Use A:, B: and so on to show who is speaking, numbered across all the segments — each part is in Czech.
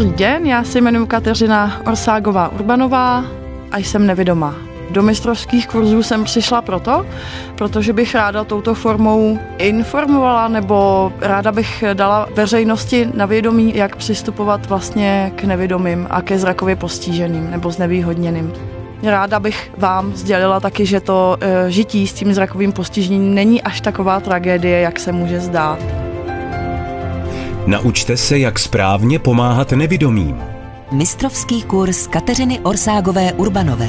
A: Dobrý den, já se jmenuji Kateřina Orságová Urbanová a jsem nevědomá. Do mistrovských kurzů jsem přišla proto, protože bych ráda touto formou informovala nebo ráda bych dala veřejnosti na vědomí, jak přistupovat vlastně k nevědomým a ke zrakově postiženým nebo znevýhodněným. Ráda bych vám sdělila taky, že to e, žití s tím zrakovým postižením není až taková tragédie, jak se může zdát.
B: Naučte se, jak správně pomáhat nevidomým.
C: Mistrovský kurz Kateřiny Orságové Urbanové.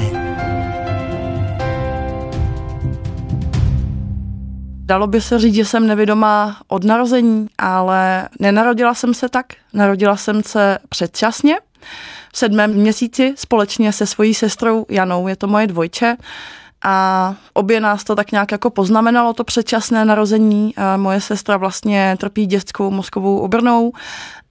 A: Dalo by se říct, že jsem nevědomá od narození, ale nenarodila jsem se tak. Narodila jsem se předčasně v sedmém měsíci společně se svojí sestrou Janou, je to moje dvojče. A obě nás to tak nějak jako poznamenalo, to předčasné narození. A moje sestra vlastně trpí dětskou mozkovou obrnou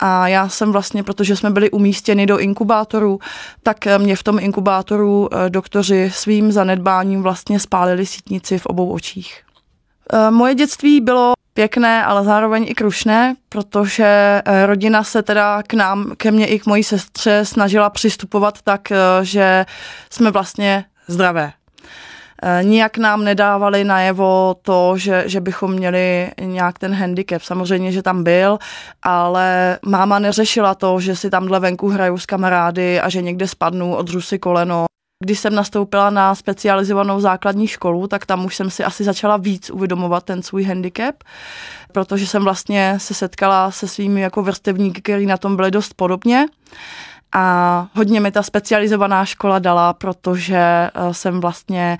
A: a já jsem vlastně, protože jsme byli umístěni do inkubátoru, tak mě v tom inkubátoru eh, doktoři svým zanedbáním vlastně spálili sítnici v obou očích. Eh, moje dětství bylo pěkné, ale zároveň i krušné, protože eh, rodina se teda k nám, ke mně i k mojí sestře snažila přistupovat tak, že jsme vlastně zdravé. Eh, nijak nám nedávali najevo to, že, že bychom měli nějak ten handicap. Samozřejmě, že tam byl, ale máma neřešila to, že si tamhle venku hraju s kamarády a že někde spadnu, odřu si koleno. Když jsem nastoupila na specializovanou základní školu, tak tam už jsem si asi začala víc uvědomovat ten svůj handicap, protože jsem vlastně se setkala se svými jako vrstevníky, kteří na tom byli dost podobně. A hodně mi ta specializovaná škola dala, protože eh, jsem vlastně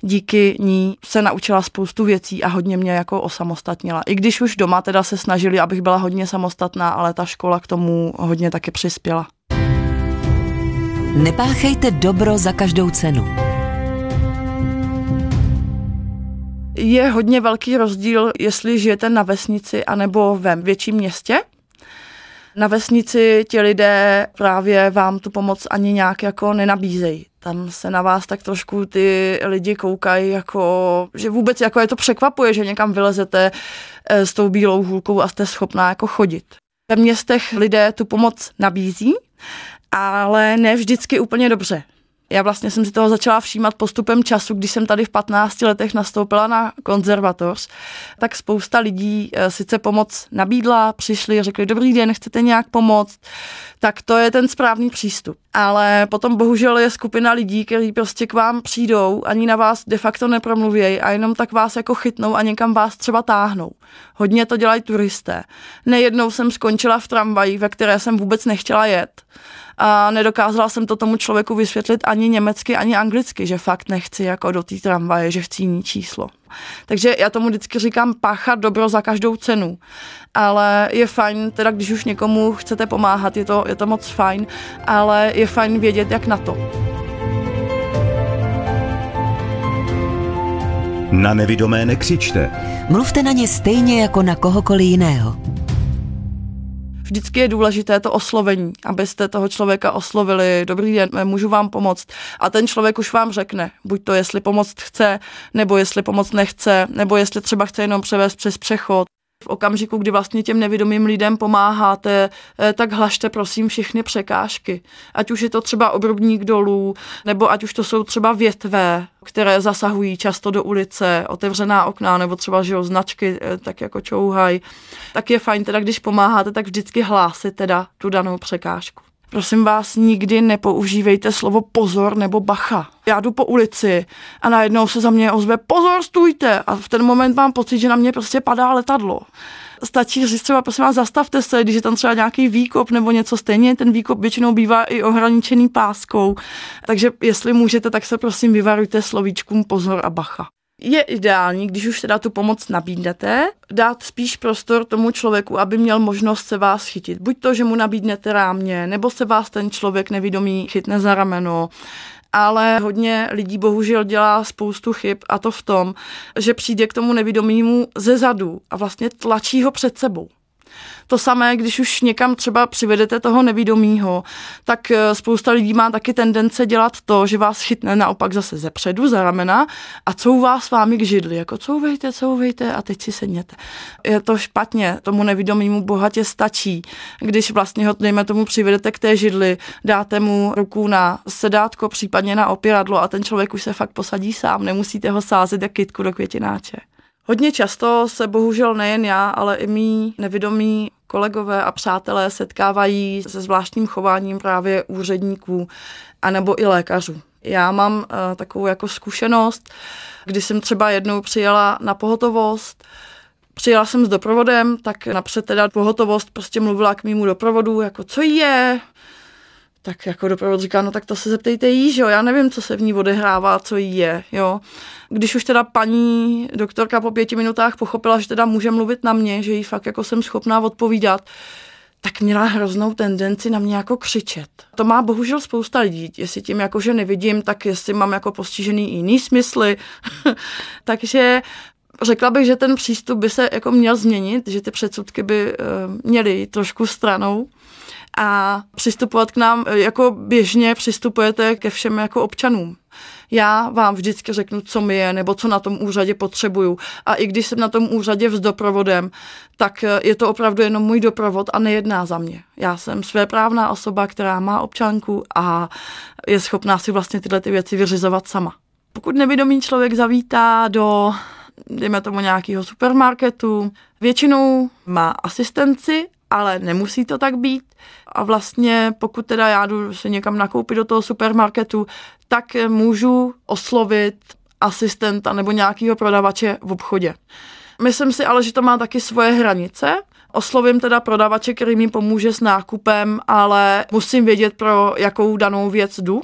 A: díky ní se naučila spoustu věcí a hodně mě jako osamostatnila. I když už doma teda se snažili, abych byla hodně samostatná, ale ta škola k tomu hodně taky přispěla.
C: Nepáchejte dobro za každou cenu.
A: Je hodně velký rozdíl, jestli žijete na vesnici anebo ve větším městě. Na vesnici ti lidé právě vám tu pomoc ani nějak jako nenabízejí. Tam se na vás tak trošku ty lidi koukají, jako, že vůbec jako je to překvapuje, že někam vylezete eh, s tou bílou hůlkou a jste schopná jako chodit. Ve městech lidé tu pomoc nabízí, ale ne vždycky úplně dobře. Já vlastně jsem si toho začala všímat postupem času, když jsem tady v 15 letech nastoupila na konzervatoř, tak spousta lidí eh, sice pomoc nabídla, přišli řekli, dobrý den, chcete nějak pomoct, tak to je ten správný přístup. Ale potom bohužel je skupina lidí, kteří prostě k vám přijdou, ani na vás de facto nepromluvějí a jenom tak vás jako chytnou a někam vás třeba táhnou. Hodně to dělají turisté. Nejednou jsem skončila v tramvaji, ve které jsem vůbec nechtěla jet a nedokázala jsem to tomu člověku vysvětlit ani německy, ani anglicky, že fakt nechci jako do té tramvaje, že chci jiný číslo. Takže já tomu vždycky říkám páchat dobro za každou cenu. Ale je fajn, teda když už někomu chcete pomáhat, je to, je to moc fajn, ale je fajn vědět, jak na to.
B: Na nevidomé nekřičte.
C: Mluvte na ně stejně jako na kohokoliv jiného
A: vždycky je důležité to oslovení, abyste toho člověka oslovili, dobrý den, můžu vám pomoct. A ten člověk už vám řekne, buď to jestli pomoct chce, nebo jestli pomoct nechce, nebo jestli třeba chce jenom převést přes přechod. V okamžiku, kdy vlastně těm nevědomým lidem pomáháte, eh, tak hlašte prosím všechny překážky. Ať už je to třeba obrubník dolů, nebo ať už to jsou třeba větve, které zasahují často do ulice, otevřená okna, nebo třeba že značky eh, tak jako čouhaj. Tak je fajn teda, když pomáháte, tak vždycky hlásit teda tu danou překážku. Prosím vás, nikdy nepoužívejte slovo pozor nebo bacha. Já jdu po ulici a najednou se za mě ozve pozor, stůjte a v ten moment mám pocit, že na mě prostě padá letadlo. Stačí říct třeba, prosím vás, zastavte se, když je tam třeba nějaký výkop nebo něco stejně, ten výkop většinou bývá i ohraničený páskou. Takže jestli můžete, tak se prosím vyvarujte slovíčkům pozor a bacha je ideální, když už teda tu pomoc nabídnete, dát spíš prostor tomu člověku, aby měl možnost se vás chytit. Buď to, že mu nabídnete rámě, nebo se vás ten člověk nevědomý chytne za rameno, ale hodně lidí bohužel dělá spoustu chyb a to v tom, že přijde k tomu nevědomímu ze zadu a vlastně tlačí ho před sebou. To samé, když už někam třeba přivedete toho nevědomího, tak eh, spousta lidí má taky tendence dělat to, že vás chytne naopak zase ze předu, za ramena a couvá s vámi k židli, jako couvejte, couvejte a teď si sedněte. Je to špatně, tomu nevědomímu bohatě stačí, když vlastně ho, dejme tomu, přivedete k té židli, dáte mu ruku na sedátko, případně na opěradlo a ten člověk už se fakt posadí sám, nemusíte ho sázet jak kytku do květináče. Hodně často se bohužel nejen já, ale i mý nevědomí kolegové a přátelé setkávají se zvláštním chováním právě úředníků anebo i lékařů. Já mám uh, takovou jako zkušenost, kdy jsem třeba jednou přijela na pohotovost, Přijela jsem s doprovodem, tak napřed teda pohotovost prostě mluvila k mýmu doprovodu, jako co je, tak jako doprovod říká, no tak to se zeptejte jí, že jo, já nevím, co se v ní odehrává, co jí je, jo. Když už teda paní doktorka po pěti minutách pochopila, že teda může mluvit na mě, že jí fakt jako jsem schopná odpovídat, tak měla hroznou tendenci na mě jako křičet. To má bohužel spousta lidí, jestli tím jako, že nevidím, tak jestli mám jako postižený jiný smysly. Takže řekla bych, že ten přístup by se jako měl změnit, že ty předsudky by uh, měly trošku stranou a přistupovat k nám, eh, jako běžně přistupujete ke všem jako občanům. Já vám vždycky řeknu, co mi je, nebo co na tom úřadě potřebuju. A i když jsem na tom úřadě s doprovodem, tak eh, je to opravdu jenom můj doprovod a nejedná za mě. Já jsem svéprávná osoba, která má občanku a je schopná si vlastně tyhle ty věci vyřizovat sama. Pokud nevědomý člověk zavítá do dejme tomu nějakého supermarketu. Většinou má asistenci ale nemusí to tak být. A vlastně pokud teda já jdu se někam nakoupit do toho supermarketu, tak můžu oslovit asistenta nebo nějakého prodavače v obchodě. Myslím si ale, že to má taky svoje hranice. Oslovím teda prodavače, který mi pomůže s nákupem, ale musím vědět, pro jakou danou věc jdu.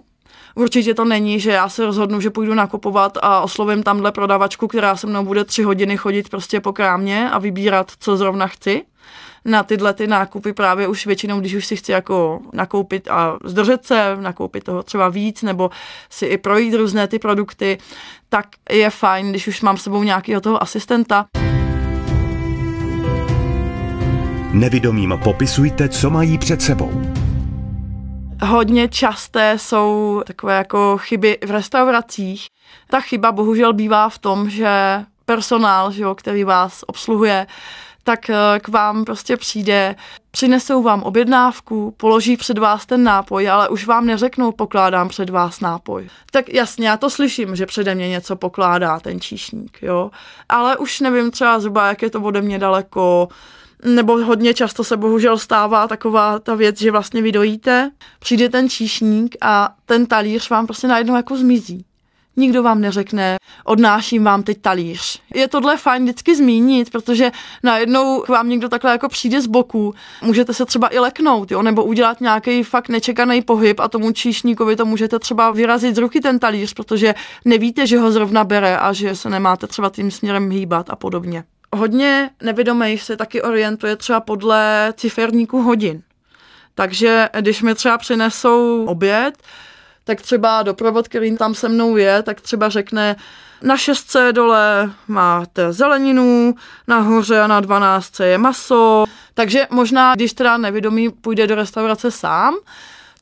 A: Určitě to není, že já se rozhodnu, že půjdu nakupovat a oslovím tamhle prodavačku, která se mnou bude tři hodiny chodit prostě po krámě a vybírat, co zrovna chci na tyhle ty nákupy právě už většinou, když už si chci jako nakoupit a zdržet se, nakoupit toho třeba víc, nebo si i projít různé ty produkty, tak je fajn, když už mám s sebou nějakého toho asistenta.
B: Nevidomým popisujte, co mají před sebou.
A: Hodně časté jsou takové jako chyby v restauracích. Ta chyba bohužel bývá v tom, že personál, že jo, který vás obsluhuje, tak eh, k vám prostě přijde, přinesou vám objednávku, položí před vás ten nápoj, ale už vám neřeknou, pokládám před vás nápoj. Tak jasně, já to slyším, že přede mě něco pokládá ten číšník, jo. Ale už nevím třeba zhruba, jak je to ode mě daleko, nebo hodně často se bohužel stává taková ta věc, že vlastně vy dojíte, přijde ten číšník a ten talíř vám prostě najednou jako zmizí nikdo vám neřekne, odnáším vám teď talíř. Je tohle fajn vždycky zmínit, protože najednou k vám někdo takhle jako přijde z boku, můžete se třeba i leknout, jo, nebo udělat nějaký fakt nečekaný pohyb a tomu číšníkovi to můžete třeba vyrazit z ruky ten talíř, protože nevíte, že ho zrovna bere a že se nemáte třeba tím směrem hýbat a podobně. Hodně nevědomých se taky orientuje třeba podle ciferníku hodin. Takže když mi třeba přinesou oběd, tak třeba doprovod, který tam se mnou je, tak třeba řekne, na šestce dole máte zeleninu, nahoře a na dvanáctce je maso. Takže možná, když teda nevědomý půjde do restaurace sám,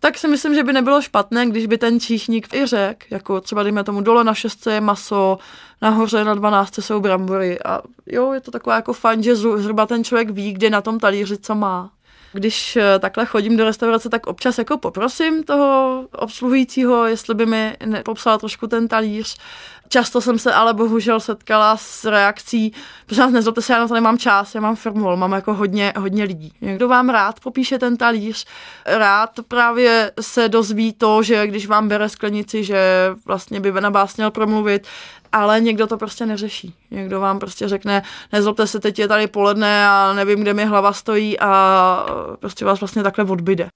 A: tak si myslím, že by nebylo špatné, když by ten číšník i řekl, jako třeba dejme tomu dole na šestce je maso, nahoře na dvanáctce jsou brambory a jo, je to takové jako fajn, že zhruba ten člověk ví, kde na tom talíři co má. Když eh, takhle chodím do restaurace, tak občas jako poprosím toho obsluhujícího, jestli by mi popsal trošku ten talíř. Často jsem se ale bohužel setkala s reakcí, protože nás nezlobte se, já na to nemám čas, já mám firmu, mám jako hodně, hodně lidí. Někdo vám rád popíše ten talíř, rád právě se dozví to, že když vám bere sklenici, že vlastně by na vás měl promluvit, ale někdo to prostě neřeší. Někdo vám prostě řekne, nezlobte se, teď je tady poledne a nevím, kde mi hlava stojí a prostě vás vlastně takhle odbyde.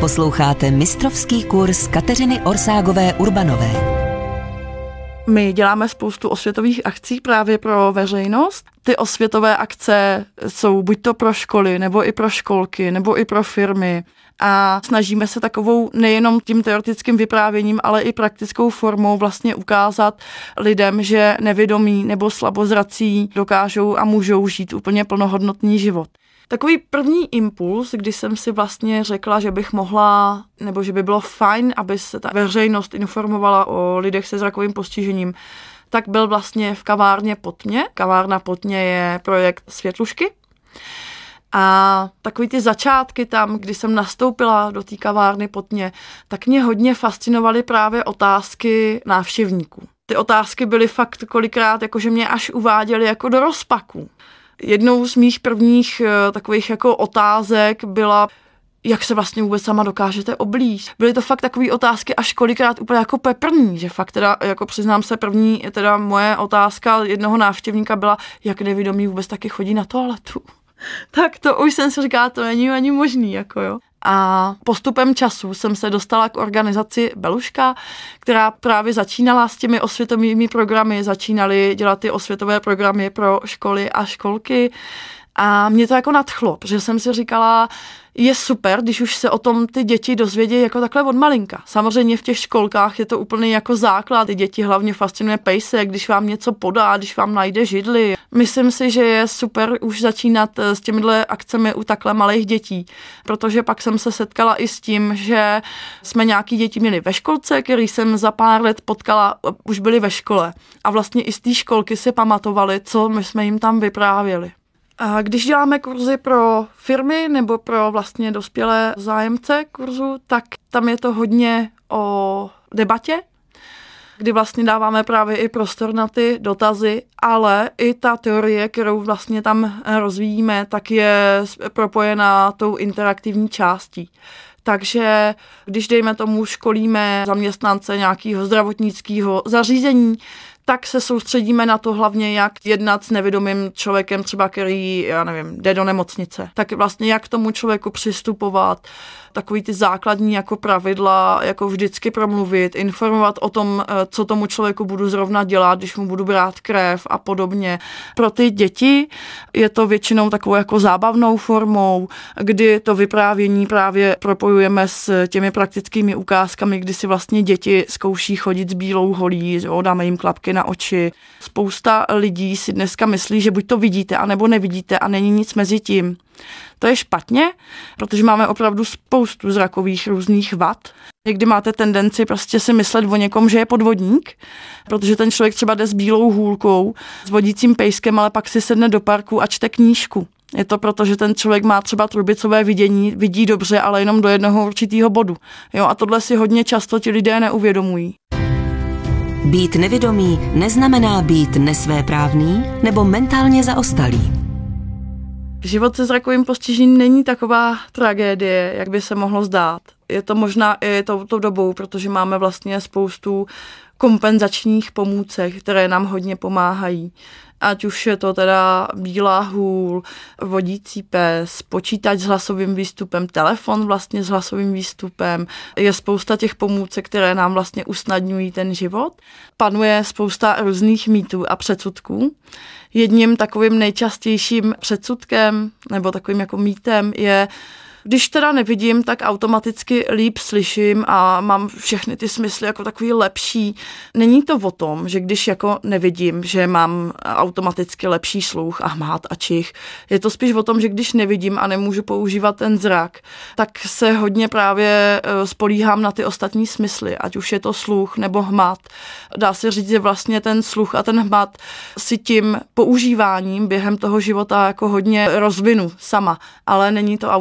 C: Posloucháte mistrovský kurz Kateřiny Orságové Urbanové.
A: My děláme spoustu osvětových akcí právě pro veřejnost. Ty osvětové akce jsou buď to pro školy, nebo i pro školky, nebo i pro firmy a snažíme se takovou nejenom tím teoretickým vyprávěním, ale i praktickou formou vlastně ukázat lidem, že nevědomí nebo slabozrací dokážou a můžou žít úplně plnohodnotný život. Takový první impuls, kdy jsem si vlastně řekla, že bych mohla, nebo že by bylo fajn, aby se ta veřejnost informovala o lidech se zrakovým postižením, tak byl vlastně v kavárně Potmě. Kavárna Potmě je projekt Světlušky. A takový ty začátky tam, kdy jsem nastoupila do té kavárny Potmě, tak mě hodně fascinovaly právě otázky návštěvníků. Ty otázky byly fakt kolikrát, jakože mě až uváděly jako do rozpaku. Jednou z mých prvních eh, takových jako otázek byla, jak se vlastně vůbec sama dokážete oblíž. Byly to fakt takové otázky až kolikrát úplně jako peprní, že fakt teda, jako přiznám se, první teda moje otázka jednoho návštěvníka byla, jak nevědomí vůbec taky chodí na toaletu. tak to už jsem si říkala, to není ani možný, jako jo. A postupem času jsem se dostala k organizaci Beluška, která právě začínala s těmi osvětovými programy, začínali dělat ty osvětové programy pro školy a školky. A mě to jako nadchlo, protože jsem si říkala, je super, když už se o tom ty děti dozvědí jako takhle od malinka. Samozřejmě v těch školkách je to úplně jako základ. Ty děti hlavně fascinuje pejsek, když vám něco podá, když vám najde židli. Myslím si, že je super už začínat eh, s těmihle akcemi u takhle malých dětí, protože pak jsem se setkala i s tím, že jsme nějaký děti měli ve školce, který jsem za pár let potkala, eh, už byli ve škole. A vlastně i z té školky si pamatovali, co my jsme jim tam vyprávěli. A když děláme kurzy pro firmy nebo pro vlastně dospělé zájemce kurzu, tak tam je to hodně o debatě, kdy vlastně dáváme právě i prostor na ty dotazy, ale i ta teorie, kterou vlastně tam rozvíjíme, tak je propojená tou interaktivní částí. Takže když dejme tomu školíme zaměstnance nějakého zdravotnického zařízení, tak se soustředíme na to hlavně, jak jednat s nevědomým člověkem, třeba který, já nevím, jde do nemocnice. Tak vlastně jak k tomu člověku přistupovat, takový ty základní jako pravidla, jako vždycky promluvit, informovat o tom, eh, co tomu člověku budu zrovna dělat, když mu budu brát krev a podobně. Pro ty děti je to většinou takovou jako zábavnou formou, kdy to vyprávění právě propojujeme s těmi praktickými ukázkami, kdy si vlastně děti zkouší chodit s bílou holí, jo, dáme jim klapky na oči. Spousta lidí si dneska myslí, že buď to vidíte, anebo nevidíte a není nic mezi tím. To je špatně, protože máme opravdu spoustu zrakových různých vad. Někdy máte tendenci prostě si myslet o někom, že je podvodník, protože ten člověk třeba jde s bílou hůlkou, s vodícím pejskem, ale pak si sedne do parku a čte knížku. Je to proto, že ten člověk má třeba trubicové vidění, vidí dobře, ale jenom do jednoho určitého bodu. Jo, a tohle si hodně často ti lidé neuvědomují.
C: Být nevědomý neznamená být nesvéprávný nebo mentálně zaostalý.
A: Život se zrakovým postižením není taková tragédie, jak by se mohlo zdát. Je to možná i touto dobou, protože máme vlastně spoustu kompenzačních pomůcek, které nám hodně pomáhají. Ať už je to teda bílá hůl, vodící pes, počítač s hlasovým výstupem, telefon vlastně s hlasovým výstupem. Je spousta těch pomůcek, které nám vlastně usnadňují ten život. Panuje spousta různých mýtů a předsudků. Jedním takovým nejčastějším předsudkem nebo takovým jako mýtem je, když teda nevidím, tak automaticky líp slyším a mám všechny ty smysly jako takový lepší. Není to o tom, že když jako nevidím, že mám automaticky lepší sluch a hmát a čich. Je to spíš o tom, že když nevidím a nemůžu používat ten zrak, tak se hodně právě e, spolíhám na ty ostatní smysly, ať už je to sluch nebo hmat. Dá se říct, že vlastně ten sluch a ten hmat si tím používáním během toho života jako hodně rozvinu sama, ale není to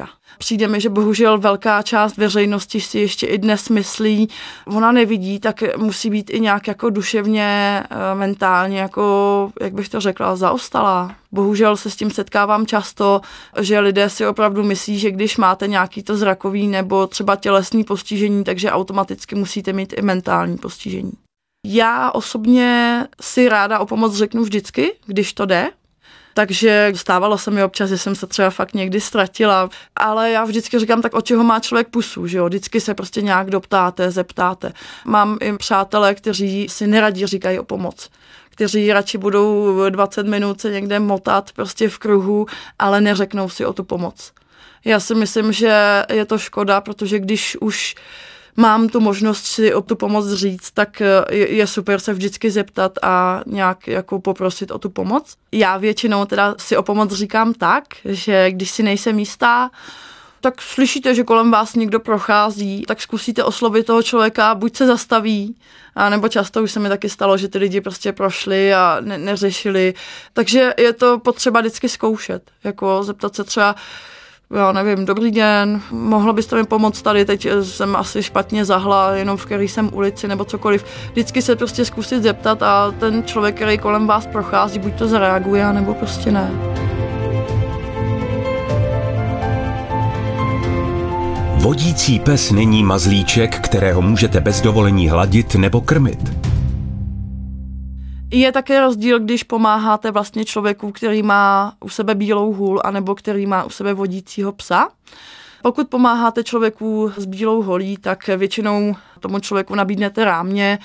A: automatika. Přijde mi, že bohužel velká část veřejnosti si ještě i dnes myslí, ona nevidí, tak musí být i nějak jako duševně, eh, mentálně, jako, jak bych to řekla, zaostalá. Bohužel se s tím setkávám často, že lidé si opravdu myslí, že když máte nějaký to zrakový nebo třeba tělesný postižení, takže automaticky musíte mít i mentální postižení. Já osobně si ráda o pomoc řeknu vždycky, když to jde, takže stávalo se mi občas, že jsem se třeba fakt někdy ztratila, ale já vždycky říkám, tak o čeho má člověk pusu, že jo, vždycky se prostě nějak doptáte, zeptáte. Mám i přátelé, kteří si neradí říkají o pomoc kteří radši budou 20 minut se někde motat prostě v kruhu, ale neřeknou si o tu pomoc. Já si myslím, že je to škoda, protože když už mám tu možnost si o tu pomoc říct, tak je, je super se vždycky zeptat a nějak jako poprosit o tu pomoc. Já většinou teda si o pomoc říkám tak, že když si nejsem jistá, tak slyšíte, že kolem vás někdo prochází, tak zkusíte oslovit toho člověka, buď se zastaví, a nebo často už se mi taky stalo, že ty lidi prostě prošli a ne- neřešili. Takže je to potřeba vždycky zkoušet, jako zeptat se třeba, já nevím, dobrý den, mohla byste mi pomoct tady, teď jsem asi špatně zahla, jenom v který jsem ulici nebo cokoliv. Vždycky se prostě zkusit zeptat a ten člověk, který kolem vás prochází, buď to zareaguje, nebo prostě ne.
B: Vodící pes není mazlíček, kterého můžete bez dovolení hladit nebo krmit.
A: Je také rozdíl, když pomáháte vlastně člověku, který má u sebe bílou hůl, anebo který má u sebe vodícího psa. Pokud pomáháte člověku s bílou holí, tak většinou tomu člověku nabídnete rámě,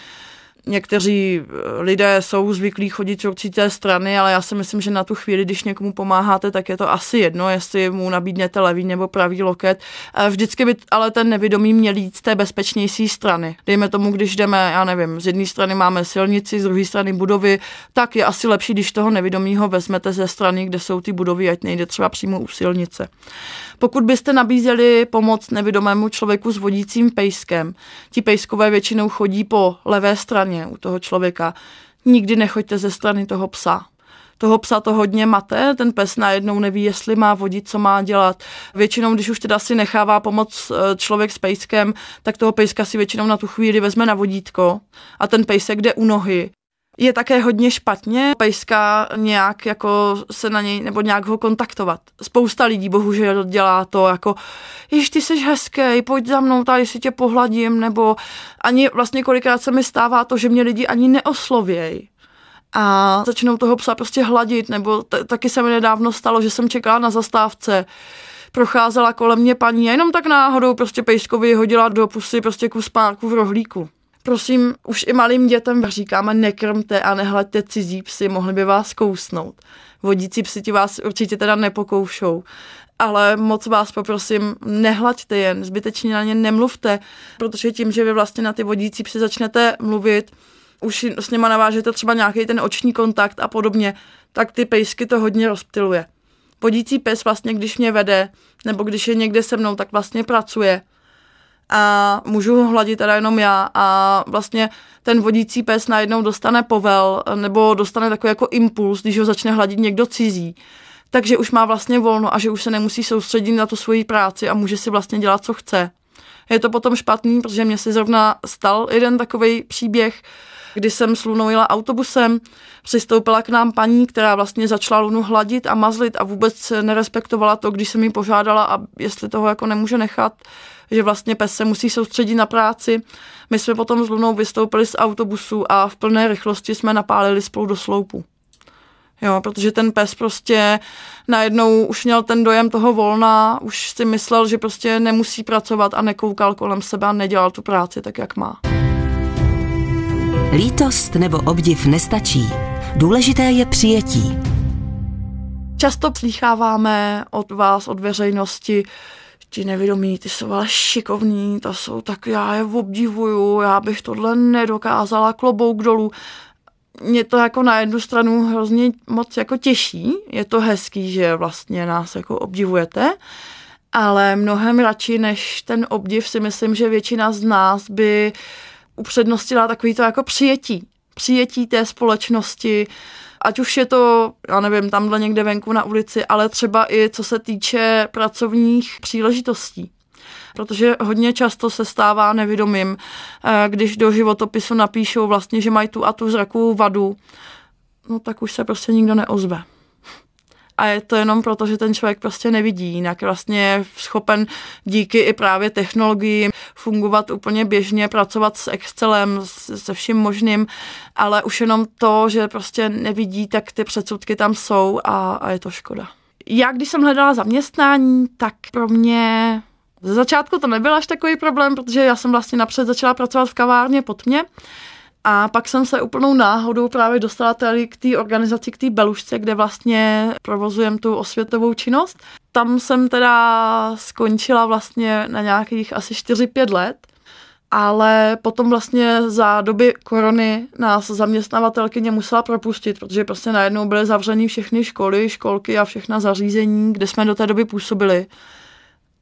A: Někteří eh, lidé jsou zvyklí chodit z určité strany, ale já si myslím, že na tu chvíli, když někomu pomáháte, tak je to asi jedno, jestli mu nabídnete levý nebo pravý loket. Vždycky by ale ten nevědomý měl jít z té bezpečnější strany. Dejme tomu, když jdeme, já nevím, z jedné strany máme silnici, z druhé strany budovy, tak je asi lepší, když toho nevědomího vezmete ze strany, kde jsou ty budovy, ať nejde třeba přímo u silnice. Pokud byste nabízeli pomoc nevědomému člověku s vodícím pejskem, ti pejskové většinou chodí po levé straně u toho člověka, nikdy nechoďte ze strany toho psa. Toho psa to hodně mate, ten pes najednou neví, jestli má vodit, co má dělat. Většinou, když už teda si nechává pomoc eh, člověk s pejskem, tak toho pejska si většinou na tu chvíli vezme na vodítko a ten pejsek jde u nohy je také hodně špatně pejska nějak jako se na něj nebo nějak ho kontaktovat. Spousta lidí bohužel dělá to jako, již ty jsi hezký, pojď za mnou, tady si tě pohladím, nebo ani vlastně kolikrát se mi stává to, že mě lidi ani neoslovějí a začnou toho psa prostě hladit, nebo t- taky se mi nedávno stalo, že jsem čekala na zastávce, procházela kolem mě paní a jenom tak náhodou prostě pejskovi hodila do pusy prostě kus párku v rohlíku. Prosím, už i malým dětem říkáme, nekrmte a nehlaďte cizí psy, mohli by vás kousnout. Vodící psi ti vás určitě teda nepokoušou ale moc vás poprosím, nehlaďte jen, zbytečně na ně nemluvte, protože tím, že vy vlastně na ty vodící psy začnete mluvit, už s něma navážete třeba nějaký ten oční kontakt a podobně, tak ty pejsky to hodně rozptiluje. Vodící pes vlastně, když mě vede, nebo když je někde se mnou, tak vlastně pracuje a můžu ho hladit teda jenom já a vlastně ten vodící pes najednou dostane povel nebo dostane takový jako impuls, když ho začne hladit někdo cizí. Takže už má vlastně volno a že už se nemusí soustředit na tu svoji práci a může si vlastně dělat, co chce. Je to potom špatný, protože mě si zrovna stal jeden takový příběh, kdy jsem s Lunou jela autobusem, přistoupila k nám paní, která vlastně začala Lunu hladit a mazlit a vůbec nerespektovala to, když jsem mi požádala, a jestli toho jako nemůže nechat, že vlastně pes se musí soustředit na práci. My jsme potom s Lunou vystoupili z autobusu a v plné rychlosti jsme napálili spolu do sloupu. Jo, protože ten pes prostě najednou už měl ten dojem toho volna, už si myslel, že prostě nemusí pracovat a nekoukal kolem sebe a nedělal tu práci tak, jak má.
C: Lítost nebo obdiv nestačí. Důležité je přijetí.
A: Často přicháváme od vás, od veřejnosti, ti nevědomí, ty jsou ale šikovní, to jsou tak, já je obdivuju, já bych tohle nedokázala, klobouk dolů. Mě to jako na jednu stranu hrozně moc jako těší, je to hezký, že vlastně nás jako obdivujete, ale mnohem radši než ten obdiv si myslím, že většina z nás by upřednostila takový to jako přijetí. Přijetí té společnosti, ať už je to, já nevím, tamhle někde venku na ulici, ale třeba i co se týče pracovních příležitostí. Protože hodně často se stává nevědomým, eh, když do životopisu napíšou vlastně, že mají tu a tu zrakovou vadu, no tak už se prostě nikdo neozve a je to jenom proto, že ten člověk prostě nevidí, jinak vlastně je schopen díky i právě technologiím fungovat úplně běžně, pracovat s Excelem, se vším možným, ale už jenom to, že prostě nevidí, tak ty předsudky tam jsou a, a je to škoda. Já, když jsem hledala zaměstnání, tak pro mě ze začátku to nebyl až takový problém, protože já jsem vlastně napřed začala pracovat v kavárně pod mě a pak jsem se úplnou náhodou právě dostala tady k té organizaci, k té Belušce, kde vlastně provozujem tu osvětovou činnost. Tam jsem teda skončila vlastně na nějakých asi 4-5 let ale potom vlastně za doby korony nás zaměstnavatelkyně musela propustit, protože prostě najednou byly zavřeny všechny školy, školky a všechna zařízení, kde jsme do té doby působili.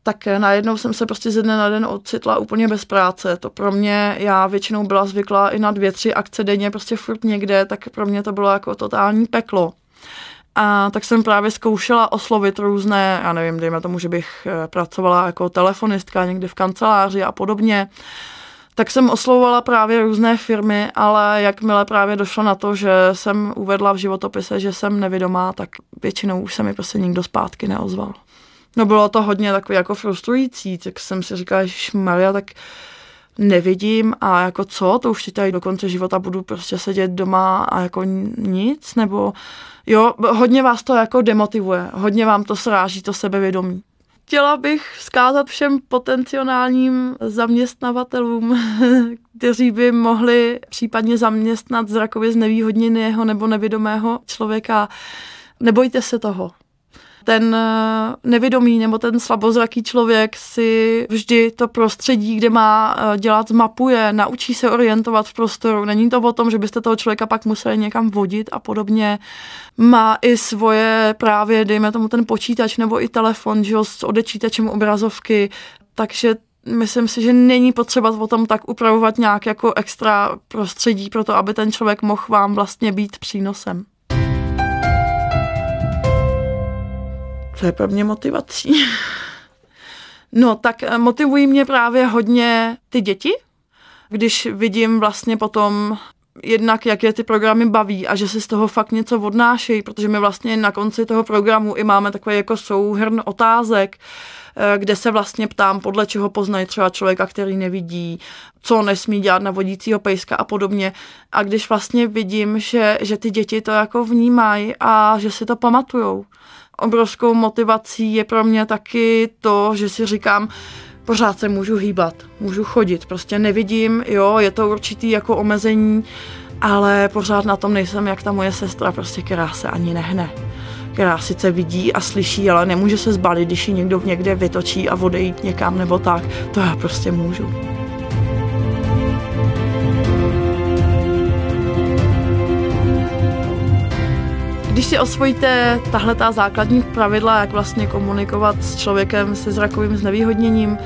A: Tak najednou jsem se prostě ze dne na den ocitla úplně bez práce. To pro mě, já většinou byla zvyklá i na dvě, tři akce denně, prostě furt někde, tak pro mě to bylo jako totální peklo. A tak jsem právě zkoušela oslovit různé, já nevím, dejme tomu, že bych eh, pracovala jako telefonistka někde v kanceláři a podobně tak jsem oslovovala právě různé firmy, ale jakmile právě došlo na to, že jsem uvedla v životopise, že jsem nevědomá, tak většinou už se mi prostě nikdo zpátky neozval. No bylo to hodně takový jako frustrující, tak jsem si říkala, že Maria, tak nevidím a jako co, to už teď tady do konce života budu prostě sedět doma a jako nic, nebo jo, hodně vás to jako demotivuje, hodně vám to sráží to sebevědomí. Chtěla bych vzkázat všem potenciálním zaměstnavatelům, kteří by mohli případně zaměstnat zrakově znevýhodněného nebo nevědomého člověka. Nebojte se toho ten eh, nevědomý nebo ten slabozraký člověk si vždy to prostředí, kde má eh, dělat, mapuje, naučí se orientovat v prostoru. Není to o tom, že byste toho člověka pak museli někam vodit a podobně. Má i svoje právě, dejme tomu ten počítač nebo i telefon, že s odečítačem obrazovky, takže myslím si, že není potřeba o tom tak upravovat nějak jako extra prostředí pro to, aby ten člověk mohl vám vlastně být přínosem. Co je pro mě motivací? No, tak eh, motivují mě právě hodně ty děti, když vidím vlastně potom jednak, jak je ty programy baví a že si z toho fakt něco odnášejí, protože my vlastně na konci toho programu i máme takový jako souhrn otázek, eh, kde se vlastně ptám, podle čeho poznají třeba člověka, který nevidí, co nesmí dělat na vodícího pejska a podobně. A když vlastně vidím, že, že ty děti to jako vnímají a že si to pamatujou, obrovskou motivací je pro mě taky to, že si říkám, pořád se můžu hýbat, můžu chodit, prostě nevidím, jo, je to určitý jako omezení, ale pořád na tom nejsem jak ta moje sestra, prostě která se ani nehne. Která sice vidí a slyší, ale nemůže se zbalit, když ji někdo někde vytočí a odejít někam nebo tak. To já prostě můžu. Když si osvojíte tahle ta základní pravidla, jak vlastně komunikovat s člověkem se zrakovým znevýhodněním,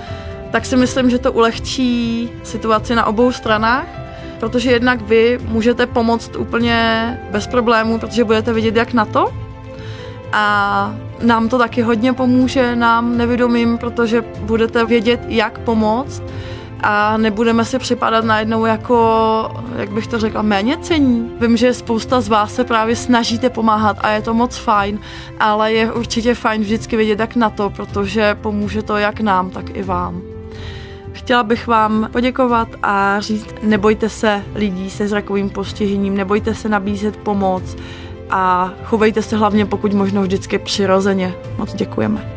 A: tak si myslím, že to ulehčí situaci na obou stranách, protože jednak vy můžete pomoct úplně bez problémů, protože budete vidět, jak na to. A nám to taky hodně pomůže, nám nevědomím, protože budete vědět, jak pomoct a nebudeme si připadat najednou jako, jak bych to řekla, méně cení. Vím, že spousta z vás se právě snažíte pomáhat a je to moc fajn, ale je určitě fajn vždycky vědět jak na to, protože pomůže to jak nám, tak i vám. Chtěla bych vám poděkovat a říct, nebojte se lidí se zrakovým postižením, nebojte se nabízet pomoc a chovejte se hlavně pokud možno vždycky přirozeně. Moc děkujeme.